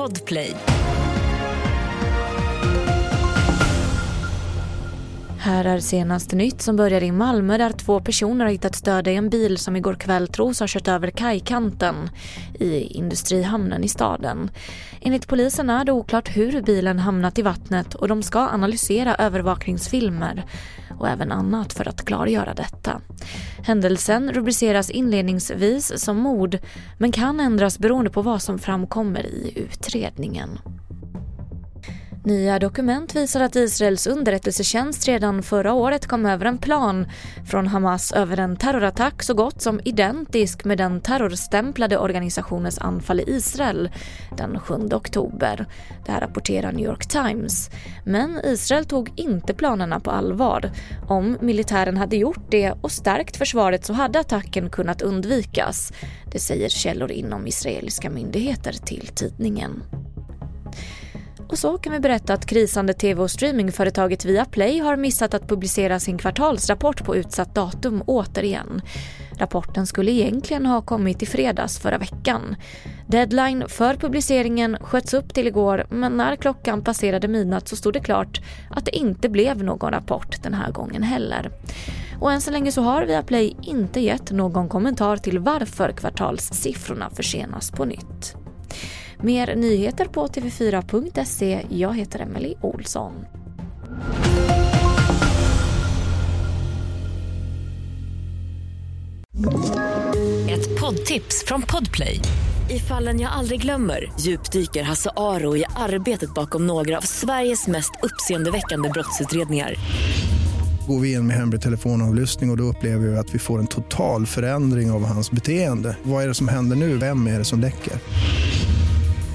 Podplay. Här är senaste nytt som börjar i Malmö där två personer har hittats döda i en bil som igår kväll tros ha kört över kajkanten i industrihamnen i staden. Enligt polisen är det oklart hur bilen hamnat i vattnet och de ska analysera övervakningsfilmer och även annat för att klargöra detta. Händelsen rubriceras inledningsvis som mord men kan ändras beroende på vad som framkommer i utredningen. Nya dokument visar att Israels underrättelsetjänst redan förra året kom över en plan från Hamas över en terrorattack så gott som identisk med den terrorstämplade organisationens anfall i Israel den 7 oktober. Det här rapporterar New York Times. Men Israel tog inte planerna på allvar. Om militären hade gjort det och stärkt försvaret så hade attacken kunnat undvikas. Det säger källor inom israeliska myndigheter till tidningen. Och så kan vi berätta att krisande tv och streamingföretaget Viaplay har missat att publicera sin kvartalsrapport på utsatt datum återigen. Rapporten skulle egentligen ha kommit i fredags förra veckan. Deadline för publiceringen sköts upp till igår men när klockan passerade midnatt så stod det klart att det inte blev någon rapport den här gången heller. Och än så länge så har Viaplay inte gett någon kommentar till varför kvartalssiffrorna försenas på nytt. Mer nyheter på tv4.se. Jag heter Emily Olsson. Ett poddtips från Podplay. I fallen jag aldrig glömmer djupdyker Hasse Aro i arbetet bakom några av Sveriges mest uppseendeväckande brottsutredningar. Går vi in med hemlig telefonavlyssning och, och då upplever vi att vi får en total förändring av hans beteende. Vad är det som händer nu? Vem är det som läcker?